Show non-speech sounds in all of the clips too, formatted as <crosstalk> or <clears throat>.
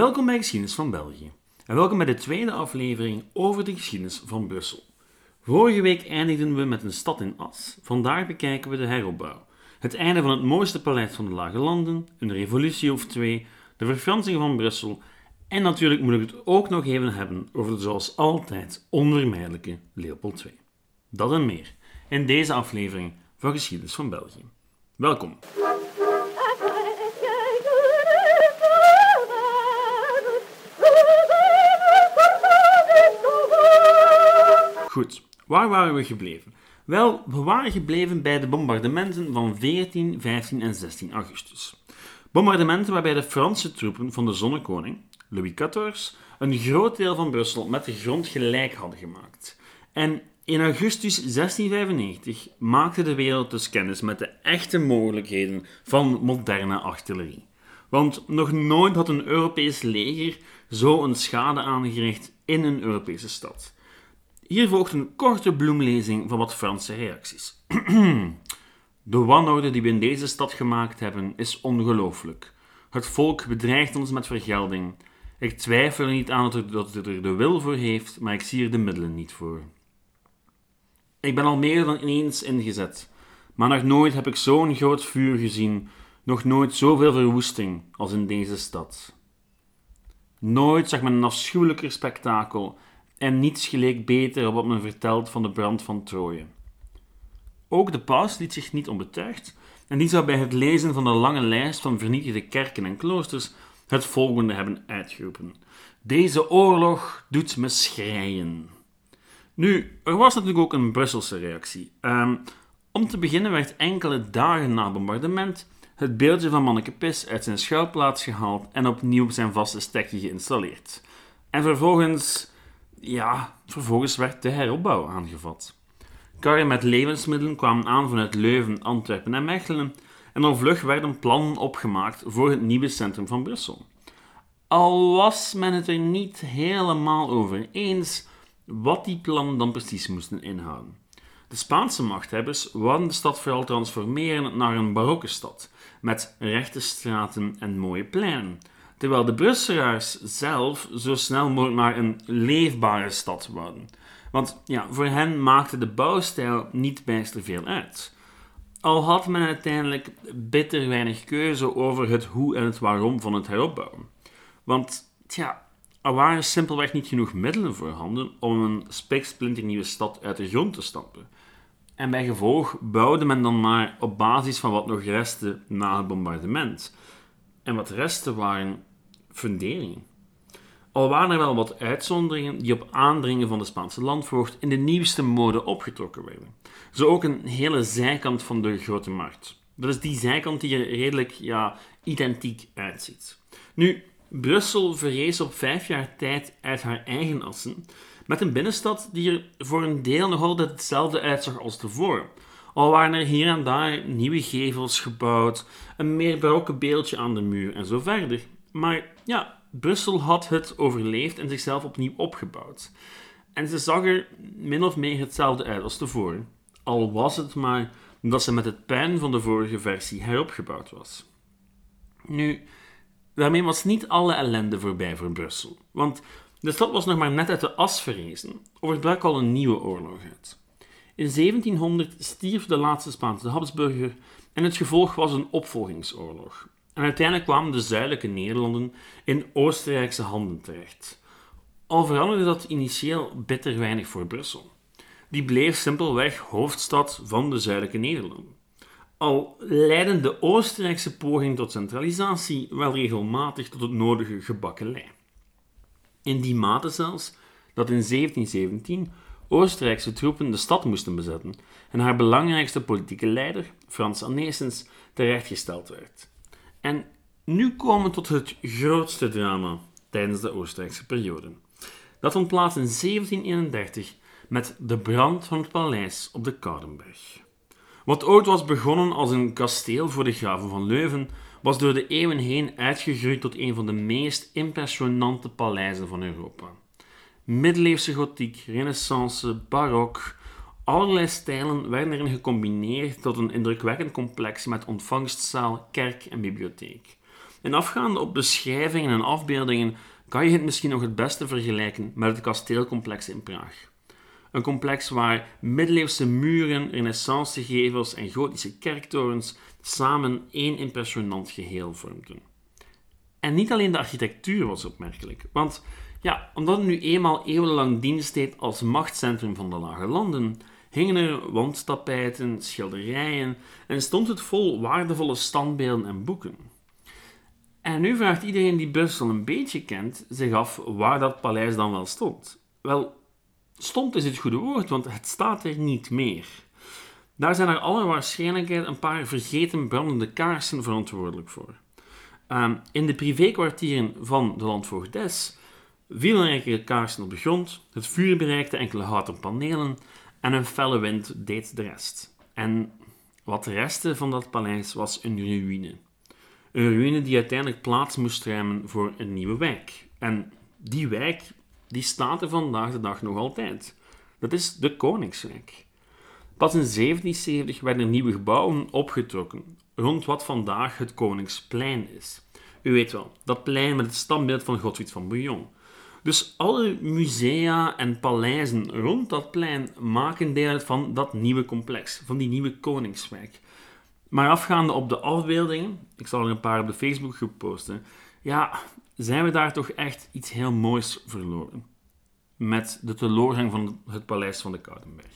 Welkom bij Geschiedenis van België en welkom bij de tweede aflevering over de geschiedenis van Brussel. Vorige week eindigden we met een stad in as, vandaag bekijken we de heropbouw. Het einde van het mooiste paleis van de Lage Landen, een revolutie of twee, de verfransing van Brussel en natuurlijk moet ik het ook nog even hebben over de zoals altijd onvermijdelijke Leopold II. Dat en meer in deze aflevering van Geschiedenis van België. Welkom. Goed, waar waren we gebleven? Wel, we waren gebleven bij de bombardementen van 14, 15 en 16 augustus. Bombardementen waarbij de Franse troepen van de Zonnekoning, Louis XIV, een groot deel van Brussel met de grond gelijk hadden gemaakt. En in augustus 1695 maakte de wereld dus kennis met de echte mogelijkheden van moderne artillerie. Want nog nooit had een Europees leger zo een schade aangericht in een Europese stad. Hier volgt een korte bloemlezing van wat Franse reacties. <clears throat> De wanorde die we in deze stad gemaakt hebben is ongelooflijk. Het volk bedreigt ons met vergelding. Ik twijfel er niet aan dat het er de wil voor heeft, maar ik zie er de middelen niet voor. Ik ben al meer dan eens ingezet, maar nog nooit heb ik zo'n groot vuur gezien, nog nooit zoveel verwoesting als in deze stad. Nooit zag men een afschuwelijker spektakel en niets geleek beter op wat men vertelt van de brand van Troje. Ook de paus liet zich niet onbetuigd en die zou bij het lezen van de lange lijst van vernietigde kerken en kloosters het volgende hebben uitgeroepen. Deze oorlog doet me schreien. Nu, er was natuurlijk ook een Brusselse reactie. Um, om te beginnen werd enkele dagen na bombardement het beeldje van Manneke Pis uit zijn schuilplaats gehaald en opnieuw op zijn vaste stekje geïnstalleerd. En vervolgens, ja, vervolgens werd de heropbouw aangevat. Karren met levensmiddelen kwamen aan vanuit Leuven, Antwerpen en Mechelen en al vlug werden plannen opgemaakt voor het nieuwe centrum van Brussel. Al was men het er niet helemaal over eens wat die plannen dan precies moesten inhouden. De Spaanse machthebbers wilden de stad vooral transformeren naar een barokke stad, met rechte straten en mooie pleinen, terwijl de Brusselaars zelf zo snel mogelijk naar een leefbare stad wilden. Want ja, voor hen maakte de bouwstijl niet bijster veel uit. Al had men uiteindelijk bitter weinig keuze over het hoe en het waarom van het heropbouwen. Want tja, er waren simpelweg niet genoeg middelen voorhanden om een spiksplinternieuwe stad uit de grond te stampen. En bij gevolg bouwde men dan maar op basis van wat nog restte na het bombardement. En wat restte waren funderingen. Al waren er wel wat uitzonderingen die op aandringen van de Spaanse landvoogd in de nieuwste mode opgetrokken werden. Zo ook een hele zijkant van de Grote Markt. Dat is die zijkant die er redelijk ja, identiek uitziet. Nu, Brussel verrees op vijf jaar tijd uit haar eigen assen, met een binnenstad die er voor een deel nog altijd hetzelfde uitzag als tevoren. Al waren er hier en daar nieuwe gevels gebouwd, een meer barokke beeldje aan de muur en zo verder. Maar ja, Brussel had het overleefd en zichzelf opnieuw opgebouwd. En ze zag er min of meer hetzelfde uit als tevoren, al was het maar dat ze met het puin van de vorige versie heropgebouwd was. Nu, Daarmee was niet alle ellende voorbij voor Brussel, want de stad was nog maar net uit de as verrezen of er brak al een nieuwe oorlog uit. In 1700 stierf de laatste Spaanse Habsburger en het gevolg was een opvolgingsoorlog. En uiteindelijk kwamen de zuidelijke Nederlanden in Oostenrijkse handen terecht. Al veranderde dat initieel bitter weinig voor Brussel. Die bleef simpelweg hoofdstad van de zuidelijke Nederlanden. Al leidden de Oostenrijkse poging tot centralisatie wel regelmatig tot het nodige gebakkelei. In die mate zelfs dat in 1717 Oostenrijkse troepen de stad moesten bezetten en haar belangrijkste politieke leider, Frans Anneessens, terechtgesteld werd. En nu komen we tot het grootste drama tijdens de Oostenrijkse periode. Dat vond plaats in 1731 met de brand van het paleis op de Koudenberg. Wat ooit was begonnen als een kasteel voor de graven van Leuven, was door de eeuwen heen uitgegroeid tot een van de meest impressionante paleizen van Europa. Middeleeuwse gotiek, renaissance, barok, allerlei stijlen werden erin gecombineerd tot een indrukwekkend complex met ontvangstzaal, kerk en bibliotheek. En afgaande op beschrijvingen en afbeeldingen kan je het misschien nog het beste vergelijken met het kasteelcomplex in Praag. Een complex waar middeleeuwse muren, renaissancegevels en gotische kerktorens samen één impressionant geheel vormden. En niet alleen de architectuur was opmerkelijk, want ja, omdat het nu eenmaal eeuwenlang dienst deed als machtscentrum van de Lage Landen, hingen er wandtapijten, schilderijen en stond het vol waardevolle standbeelden en boeken. En nu vraagt iedereen die Brussel een beetje kent zich af waar dat paleis dan wel stond. Wel, stond is het goede woord, want het staat er niet meer. Daar zijn er alle waarschijnlijkheid een paar vergeten brandende kaarsen verantwoordelijk voor. Ehm, in de privékwartieren van de landvoogdes vielen enkele kaarsen op de grond, het vuur bereikte enkele houten panelen en een felle wind deed de rest. En wat restte van dat paleis was een ruïne. Een ruïne die uiteindelijk plaats moest ruimen voor een nieuwe wijk. En die wijk die staat er vandaag de dag nog altijd. Dat is de Koningswijk. Pas in 1770 werden er nieuwe gebouwen opgetrokken, rond wat vandaag het Koningsplein is. U weet wel, dat plein met het standbeeld van Godfried van Bouillon. Dus alle musea en paleizen rond dat plein maken deel uit van dat nieuwe complex, van die nieuwe Koningswijk. Maar afgaande op de afbeeldingen, ik zal er een paar op de Facebookgroep posten, ja, zijn we daar toch echt iets heel moois verloren. Met de teleurgang van het paleis van de Koudenberg.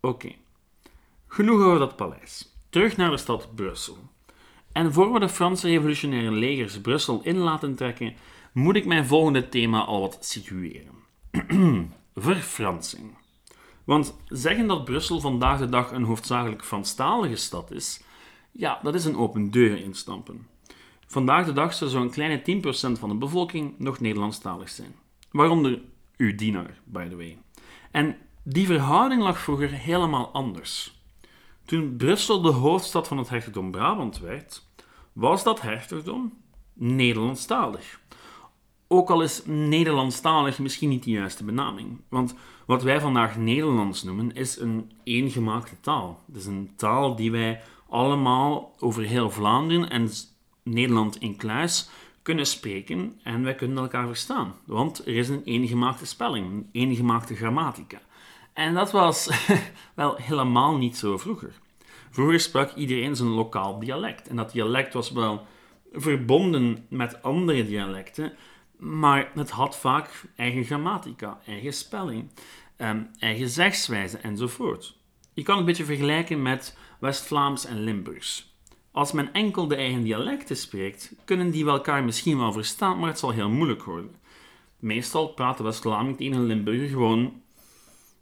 Oké, genoeg over dat paleis. Terug naar de stad Brussel. En voor we de Franse revolutionaire legers Brussel in laten trekken, moet ik mijn volgende thema al wat situeren. <clears throat> Verfransing. Want zeggen dat Brussel vandaag de dag een hoofdzakelijk Franstalige stad is, ja, dat is een open deur instampen. Vandaag de dag zou zo'n kleine 10% van de bevolking nog Nederlandstalig zijn. Waaronder uw dienaar, by the way. En die verhouding lag vroeger helemaal anders. Toen Brussel de hoofdstad van het hertogdom Brabant werd, was dat hertogdom Nederlandstalig. Ook al is Nederlandstalig misschien niet de juiste benaming, want wat wij vandaag Nederlands noemen is een eengemaakte taal. Het is een taal die wij allemaal over heel Vlaanderen en Nederland in kluis kunnen spreken en wij kunnen elkaar verstaan. Want er is een eengemaakte spelling, een eengemaakte grammatica. En dat was <laughs> wel helemaal niet zo vroeger. Vroeger sprak iedereen zijn lokaal dialect. En dat dialect was wel verbonden met andere dialecten, maar het had vaak eigen grammatica, eigen spelling, ehm, eigen zegswijze enzovoort. Je kan het een beetje vergelijken met West-Vlaams en Limburgs. Als men enkel de eigen dialecten spreekt, kunnen die elkaar misschien wel verstaan, maar het zal heel moeilijk worden. Meestal praten West-Vlaming tegen een Limburger gewoon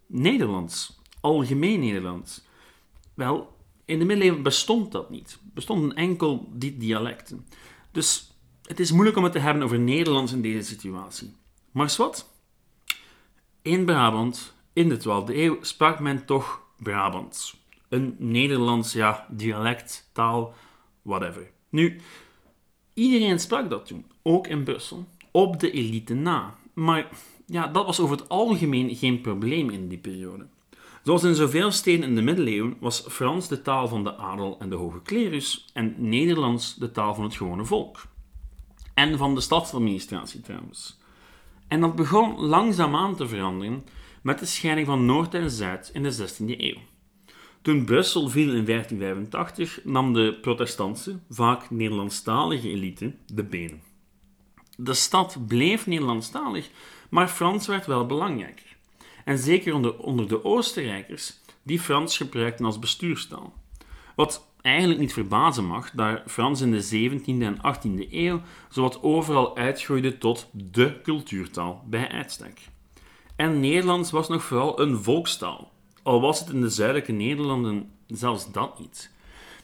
Nederlands, algemeen Nederlands. Wel, in de middeleeuwen bestond dat niet. Bestonden enkel die dialecten. Dus het is moeilijk om het te hebben over Nederlands in deze situatie. Maar wat? In Brabant, in de 12e eeuw, sprak men toch Brabants. Een Nederlands, ja, dialect, taal, whatever. Nu, iedereen sprak dat toen, ook in Brussel, op de elite na. Maar ja, dat was over het algemeen geen probleem in die periode. Zoals in zoveel steden in de middeleeuwen was Frans de taal van de adel en de hoge klerus en Nederlands de taal van het gewone volk. En van de stadsadministratie trouwens. En dat begon langzaamaan te veranderen met de scheiding van Noord en Zuid in de 16e eeuw. Toen Brussel viel in 1585 nam de protestantse, vaak Nederlandstalige elite de benen. De stad bleef Nederlandstalig, maar Frans werd wel belangrijk en zeker onder, onder de Oostenrijkers, die Frans gebruikten als bestuurstaal. Wat eigenlijk niet verbazen mag, daar Frans in de 17e en 18e eeuw zowat overal uitgroeide tot de cultuurtaal bij uitstek. En Nederlands was nog vooral een volkstaal, al was het in de zuidelijke Nederlanden zelfs dat niet.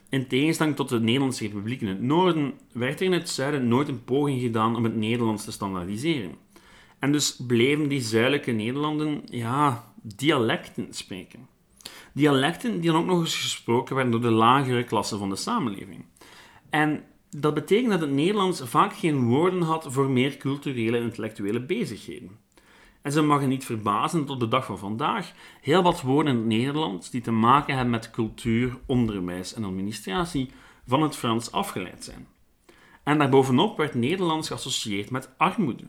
In tegenstelling tot de Nederlandse Republiek in het noorden werd er in het zuiden nooit een poging gedaan om het Nederlands te standaardiseren. En dus bleven die zuidelijke Nederlanden ja, dialecten spreken. Dialecten die dan ook nog eens gesproken werden door de lagere klassen van de samenleving. En dat betekent dat het Nederlands vaak geen woorden had voor meer culturele en intellectuele bezigheden. En ze mag niet verbazen tot de dag van vandaag heel wat woorden in het Nederlands die te maken hebben met cultuur, onderwijs en administratie van het Frans afgeleid zijn. En daarbovenop werd Nederlands geassocieerd met armoede,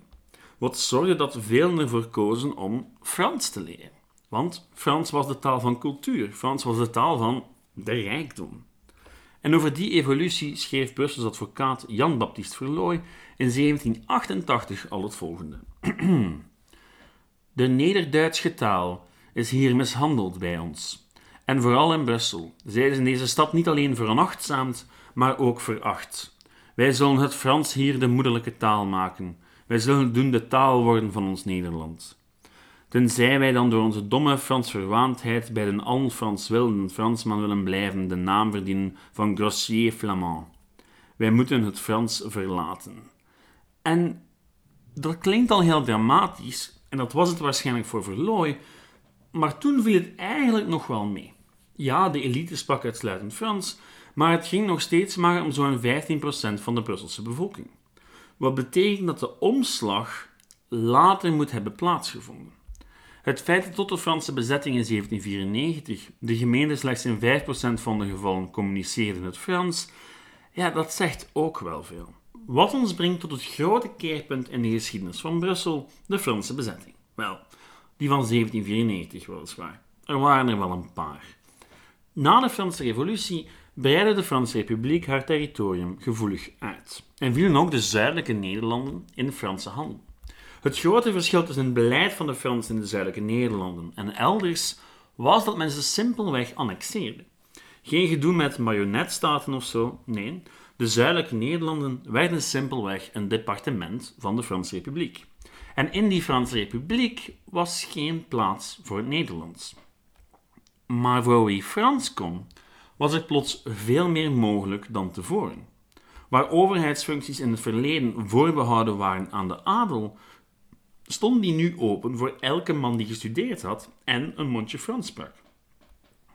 wat zorgde dat velen ervoor kozen om Frans te leren. Want Frans was de taal van cultuur, Frans was de taal van de rijkdom. En over die evolutie schreef Brussels advocaat Jan-Baptiste Verlooy in 1788 al het volgende. <clears throat> De Nederduitsche taal is hier mishandeld bij ons. En vooral in Brussel. Zij is in deze stad niet alleen veronachtzaamd, maar ook veracht. Wij zullen het Frans hier de moederlijke taal maken. Wij zullen doen de taal worden van ons Nederland. Tenzij wij dan door onze domme Fransverwaandheid bij den al Frans wilden Fransman willen blijven de naam verdienen van grossier flamand. Wij moeten het Frans verlaten. En dat klinkt al heel dramatisch, en dat was het waarschijnlijk voor Verlooy, maar toen viel het eigenlijk nog wel mee. Ja, de elite sprak uitsluitend Frans, maar het ging nog steeds maar om zo'n 15% van de Brusselse bevolking. Wat betekent dat de omslag later moet hebben plaatsgevonden. Het feit dat tot de Franse bezetting in 1794 de gemeente slechts in 5% van de gevallen communiceerde het Frans, ja, dat zegt ook wel veel. Wat ons brengt tot het grote keerpunt in de geschiedenis van Brussel, de Franse bezetting. Wel, die van 1794 weliswaar. Er waren er wel een paar. Na de Franse Revolutie breidde de Franse Republiek haar territorium gevoelig uit en vielen ook de zuidelijke Nederlanden in Franse handen. Het grote verschil tussen het beleid van de Fransen in de zuidelijke Nederlanden en elders was dat men ze simpelweg annexeerde. Geen gedoe met marionetstaten of zo, nee. De zuidelijke Nederlanden werden simpelweg een departement van de Franse Republiek. En in die Franse Republiek was geen plaats voor het Nederlands. Maar voor wie Frans kon, was er plots veel meer mogelijk dan tevoren. Waar overheidsfuncties in het verleden voorbehouden waren aan de adel, stond die nu open voor elke man die gestudeerd had en een mondje Frans sprak.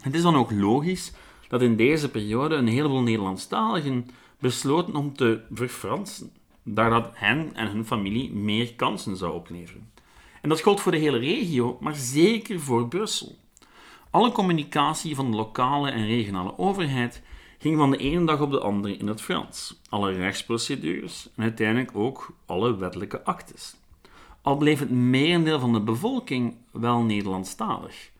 Het is dan ook logisch dat in deze periode een heleboel Nederlandstaligen besloten om te verfransen, daar dat hen en hun familie meer kansen zou opleveren. En dat gold voor de hele regio, maar zeker voor Brussel. Alle communicatie van de lokale en regionale overheid ging van de ene dag op de andere in het Frans. Alle rechtsprocedures en uiteindelijk ook alle wettelijke actes al bleef het merendeel van de bevolking wel Nederlandstalig.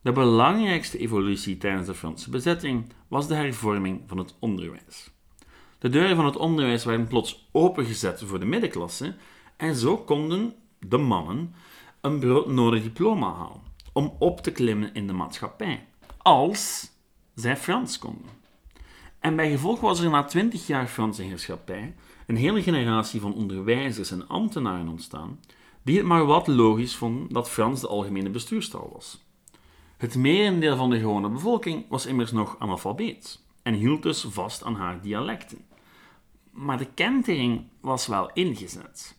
De belangrijkste evolutie tijdens de Franse bezetting was de hervorming van het onderwijs. De deuren van het onderwijs werden plots opengezet voor de middenklasse en zo konden de mannen een broodnodig diploma halen om op te klimmen in de maatschappij, als zij Frans konden. En bij gevolg was er na twintig jaar Franse heerschappij een hele generatie van onderwijzers en ambtenaren ontstaan die het maar wat logisch vonden dat Frans de algemene bestuurstaal was. Het merendeel van de gewone bevolking was immers nog analfabeet en hield dus vast aan haar dialecten. Maar de kentering was wel ingezet.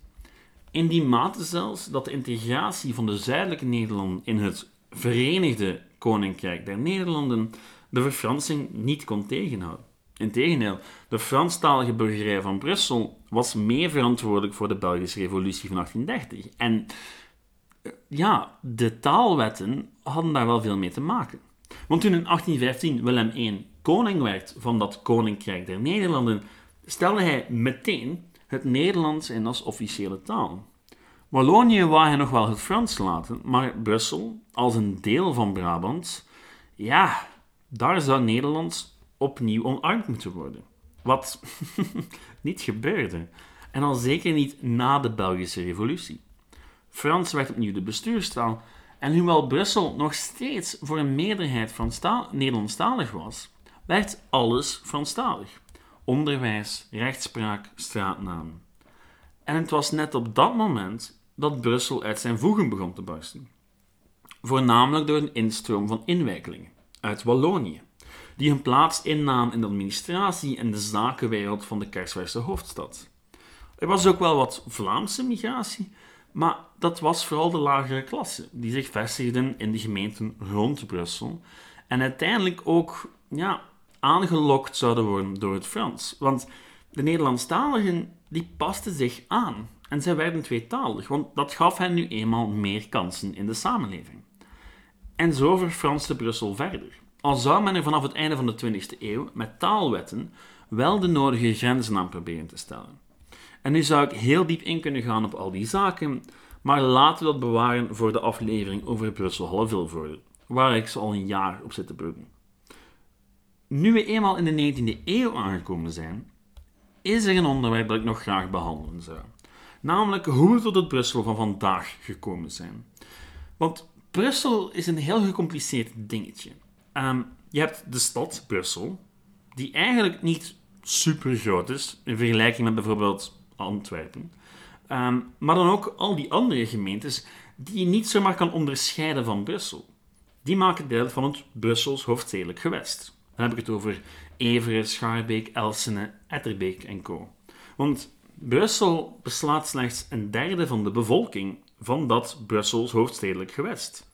In die mate zelfs dat de integratie van de zuidelijke Nederlanden in het Verenigde Koninkrijk der Nederlanden de verfransing niet kon tegenhouden. Integendeel, de Franstalige burgerij van Brussel was meer verantwoordelijk voor de Belgische revolutie van 1830. En eh, ja, de taalwetten hadden daar wel veel mee te maken. Want toen in 1815 Willem I koning werd van dat Koninkrijk der Nederlanden, stelde hij meteen het Nederlands in als officiële taal. Wallonië wou hij nog wel het Frans laten, maar Brussel, als een deel van Brabant, ja, daar zou Nederlands opnieuw omarmd moeten worden. Wat <laughs> niet gebeurde. En al zeker niet na de Belgische Revolutie. Frans werd opnieuw de bestuurstaal. En hoewel Brussel nog steeds voor een meerderheid Nederlandstalig was, werd alles Franstalig. Onderwijs, rechtspraak, straatnamen. En het was net op dat moment dat Brussel uit zijn voegen begon te barsten. Voornamelijk door een instroom van inwijkelingen uit Wallonië die hun plaats innamen in de administratie en de zakenwereld van de Kersverse hoofdstad. Er was ook wel wat Vlaamse migratie, maar dat was vooral de lagere klasse, die zich vestigden in de gemeenten rond Brussel en uiteindelijk ook ja, aangelokt zouden worden door het Frans. Want de Nederlandstaligen die pasten zich aan en zij werden tweetalig, want dat gaf hen nu eenmaal meer kansen in de samenleving. En zo verfranste Brussel verder. Al zou men er vanaf het einde van de 20e eeuw met taalwetten wel de nodige grenzen aan proberen te stellen. En nu zou ik heel diep in kunnen gaan op al die zaken, maar laten we dat bewaren voor de aflevering over Brussel-Halle waar ik zo al een jaar op zit te broeden. Nu we eenmaal in de 19e eeuw aangekomen zijn, is er een onderwerp dat ik nog graag behandelen zou. Namelijk hoe we tot het Brussel van vandaag gekomen zijn. Want Brussel is een heel gecompliceerd dingetje. Um, je hebt de stad Brussel, die eigenlijk niet super groot is in vergelijking met bijvoorbeeld Antwerpen. Ehm, maar dan ook al die andere gemeentes die je niet zomaar kan onderscheiden van Brussel. Die maken deel van het Brussels hoofdstedelijk gewest. Dan heb ik het over Everen, Schaarbeek, Elsene, Etterbeek en co. Want Brussel beslaat slechts een derde van de bevolking van dat Brussels hoofdstedelijk gewest.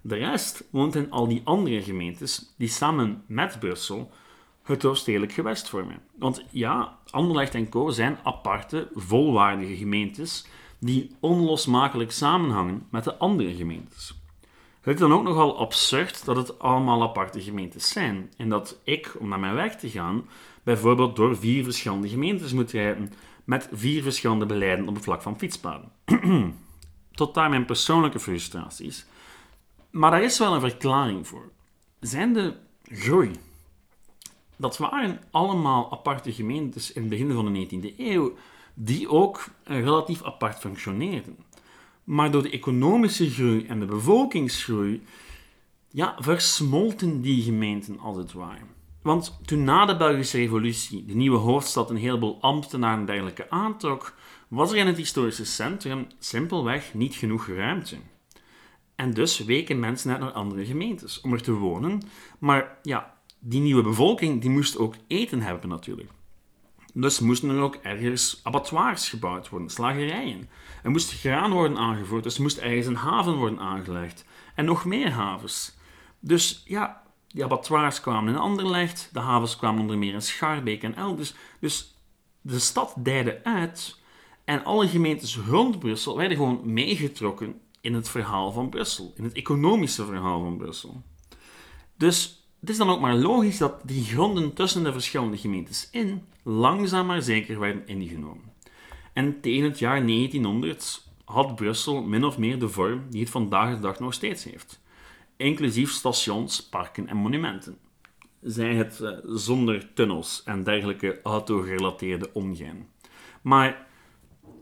De rest woont in al die andere gemeentes die samen met Brussel het hoofdstedelijk gewest vormen. Want ja, Anderlecht en Co. zijn aparte, volwaardige gemeentes die onlosmakelijk samenhangen met de andere gemeentes. Het is dan ook nogal absurd dat het allemaal aparte gemeentes zijn en dat ik, om naar mijn werk te gaan, bijvoorbeeld door vier verschillende gemeentes moet rijden met vier verschillende beleiden op het vlak van fietspaden. <clears throat> Tot daar mijn persoonlijke frustraties. Maar daar is wel een verklaring voor. Zijn de groei. Dat waren allemaal aparte gemeentes in het begin van de 19e eeuw, die ook relatief apart functioneerden. Maar door de economische groei en de bevolkingsgroei ja, versmolten die gemeenten als het ware. Want toen na de Belgische Revolutie de nieuwe hoofdstad een heleboel ambtenaren en dergelijke aantrok, was er in het historische centrum simpelweg niet genoeg ruimte. En dus weken mensen uit naar andere gemeentes om er te wonen. Maar ja, die nieuwe bevolking die moest ook eten hebben natuurlijk. Dus moesten er ook ergens abattoirs gebouwd worden, slagerijen. Er moest graan worden aangevoerd, dus er moest ergens een haven worden aangelegd. En nog meer havens. Dus ja, die abattoirs kwamen in Anderlecht, de havens kwamen onder meer in Schaarbeek en elders. Dus de stad dijde uit en alle gemeentes rond Brussel werden gewoon meegetrokken in het verhaal van Brussel, in het economische verhaal van Brussel. Dus het is dan ook maar logisch dat die gronden tussen de verschillende gemeentes in langzaam maar zeker werden ingenomen. En tegen het jaar 1900 had Brussel min of meer de vorm die het vandaag de dag nog steeds heeft, inclusief stations, parken en monumenten. Zij het eh, zonder tunnels en dergelijke autogerelateerde. Maar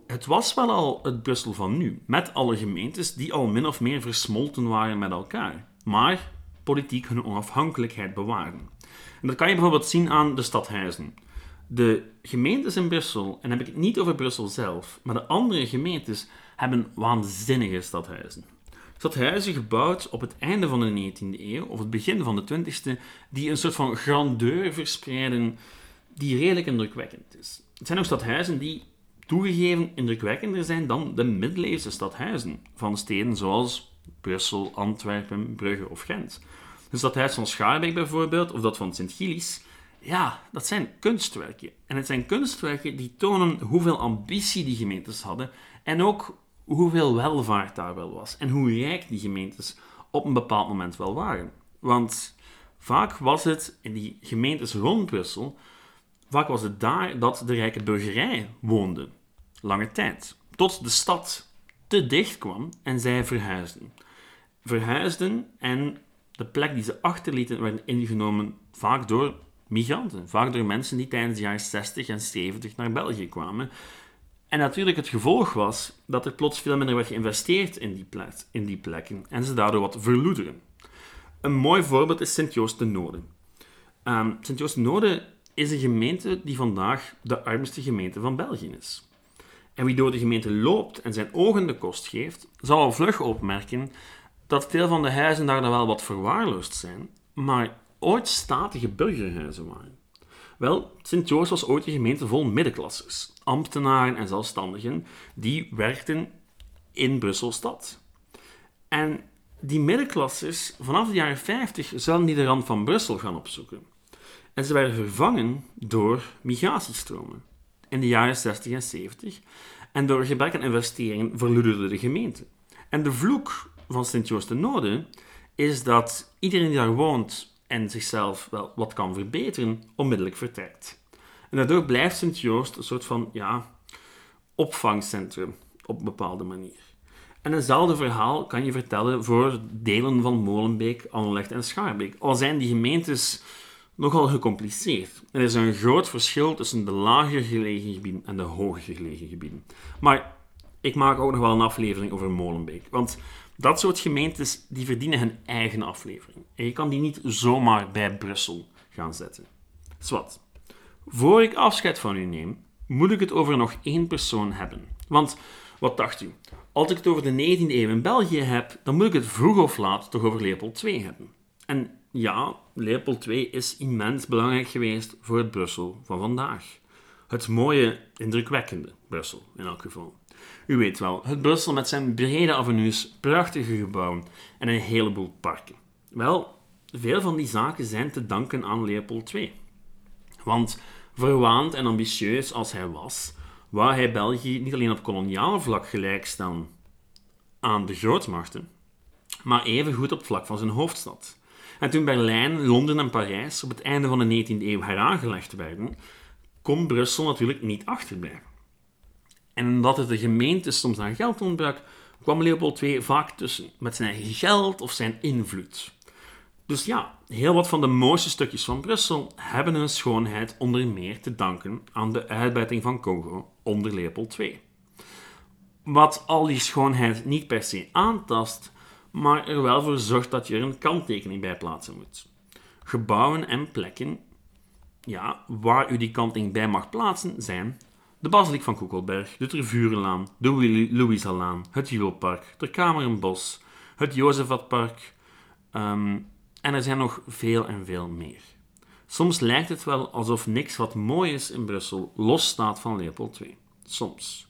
het was wel al het Brussel van nu, met alle gemeentes die al min of meer versmolten waren met elkaar, maar politiek hun onafhankelijkheid bewaarden. En dat kan je bijvoorbeeld zien aan de stadhuizen. De gemeentes in Brussel, en heb ik het niet over Brussel zelf, maar de andere gemeentes hebben waanzinnige stadhuizen. Stadhuizen gebouwd op het einde van de 19e eeuw of het begin van de 20e, die een soort van grandeur verspreiden die redelijk indrukwekkend is. Het zijn ook stadhuizen die toegegeven indrukwekkender zijn dan de middeleeuwse stadhuizen van steden zoals Brussel, Antwerpen, Brugge of Gent. Dus dat huis van Schaarbeek bijvoorbeeld, of dat van Sint-Gilles, ja, dat zijn kunstwerken. En het zijn kunstwerken die tonen hoeveel ambitie die gemeentes hadden en ook hoeveel welvaart daar wel was en hoe rijk die gemeentes op een bepaald moment wel waren. Want vaak was het in die gemeentes rond Brussel, vaak was het daar dat de rijke burgerij woonde lange tijd. Tot de stad te dicht kwam en zij verhuisden. Verhuisden en de plek die ze achterlieten werd ingenomen vaak door migranten. Vaak door mensen die tijdens de jaren 60 en 70 naar België kwamen. En natuurlijk het gevolg was dat er plots veel minder werd geïnvesteerd in die, plek, in die plekken en ze daardoor wat verloederen. Een mooi voorbeeld is Sint-Joost de Noorden. Um, Sint-Joost de Noorden is een gemeente die vandaag de armste gemeente van België is. En wie door de gemeente loopt en zijn ogen de kost geeft, zal al vlug opmerken dat veel van de huizen daar dan wel wat verwaarloosd zijn, maar ooit statige burgerhuizen waren. Wel, Sint-Joost was ooit een gemeente vol middenklassers, ambtenaren en zelfstandigen die werkten in Brussel-stad. En die middenklassers, vanaf de jaren 50, zouden die de rand van Brussel gaan opzoeken. En ze werden vervangen door migratiestromen in de jaren 60 en 70. En door gebrek aan investeringen verloederde de gemeente. En de vloek van Sint-Joost de Noorden is dat iedereen die daar woont en zichzelf wel wat kan verbeteren, onmiddellijk vertrekt. En daardoor blijft Sint-Joost een soort van ja, opvangcentrum op een bepaalde manier. En hetzelfde verhaal kan je vertellen voor delen van Molenbeek, Anlecht en Schaarbeek. Al zijn die gemeentes nogal gecompliceerd. Er is een groot verschil tussen de lager gelegen gebieden en de hoger gelegen gebieden. Maar ik maak ook nog wel een aflevering over Molenbeek. Want dat soort gemeentes die verdienen hun eigen aflevering. En je kan die niet zomaar bij Brussel gaan zetten. Zwat. Voor ik afscheid van u neem, moet ik het over nog één persoon hebben. Want, wat dacht u? Als ik het over de 19e eeuw in België heb, dan moet ik het vroeg of laat toch over Leopold II hebben. En ja, Leopold II is immens belangrijk geweest voor het Brussel van vandaag. Het mooie, indrukwekkende Brussel, in elk geval. U weet wel, het Brussel met zijn brede avenues, prachtige gebouwen en een heleboel parken. Wel, veel van die zaken zijn te danken aan Leopold II. Want verwaand en ambitieus als hij was, wou hij België niet alleen op koloniaal vlak gelijkstellen aan de grootmachten, maar even goed op vlak van zijn hoofdstad. En toen Berlijn, Londen en Parijs op het einde van de 19e eeuw heraangelegd werden, kon Brussel natuurlijk niet achterblijven. En omdat het de gemeente soms aan geld ontbrak, kwam Leopold II vaak tussen met zijn eigen geld of zijn invloed. Dus ja, heel wat van de mooiste stukjes van Brussel hebben hun schoonheid onder meer te danken aan de uitbuiting van Congo onder Leopold II. Wat al die schoonheid niet per se aantast, maar er wel voor zorgt dat je er een kanttekening bij plaatsen moet. Gebouwen en plekken ja, waar u die kanttekening bij mag plaatsen zijn de Basiliek van Koekelberg, de Tervurenlaan, de Louisalaan, het Juwelpark, de Kamerenbos, het Jozefatpark um, en er zijn nog veel en veel meer. Soms lijkt het wel alsof niks wat mooi is in Brussel losstaat van Leopold II. Soms.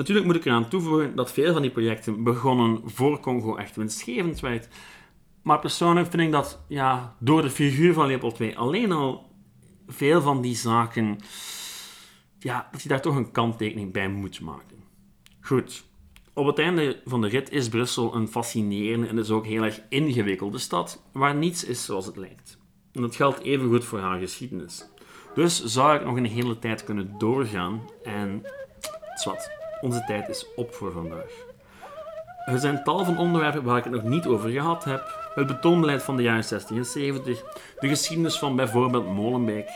Natuurlijk moet ik eraan toevoegen dat veel van die projecten begonnen voor Congo echt winstgevend werd. Maar persoonlijk vind ik dat ja, door de figuur van Leopold II alleen al veel van die zaken, ja, dat je daar toch een kanttekening bij moet maken. Goed, op het einde van de rit is Brussel een fascinerende en dus ook heel erg ingewikkelde stad, waar niets is zoals het lijkt. En dat geldt evengoed voor haar geschiedenis. Dus zou ik nog een hele tijd kunnen doorgaan en... Zwat, onze tijd is op voor vandaag. Er zijn tal van onderwerpen waar ik het nog niet over gehad heb. Het betoonbeleid van de jaren 60 en 70, de geschiedenis van bijvoorbeeld Molenbeek,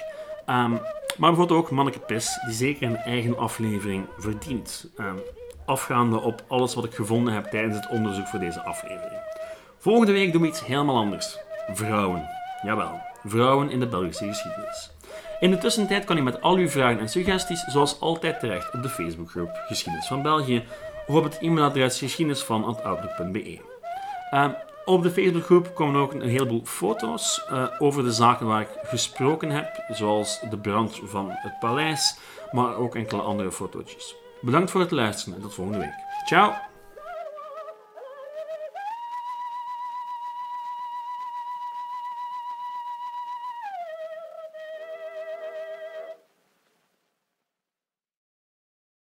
um, maar bijvoorbeeld ook Manneke Pis, die zeker een eigen aflevering verdient. Um, afgaande op alles wat ik gevonden heb tijdens het onderzoek voor deze aflevering. Volgende week doen we iets helemaal anders. Vrouwen. Jawel, vrouwen in de Belgische geschiedenis. In de tussentijd kan u met al uw vragen en suggesties zoals altijd terecht op de Facebookgroep Geschiedenis van België of op het e-mailadres geschiedenisvan.outlook.be. Uh, op de Facebookgroep komen ook een heleboel foto's uh, over de zaken waar ik gesproken heb, zoals de brand van het paleis, maar ook enkele andere fotootjes. Bedankt voor het luisteren en tot volgende week. Ciao!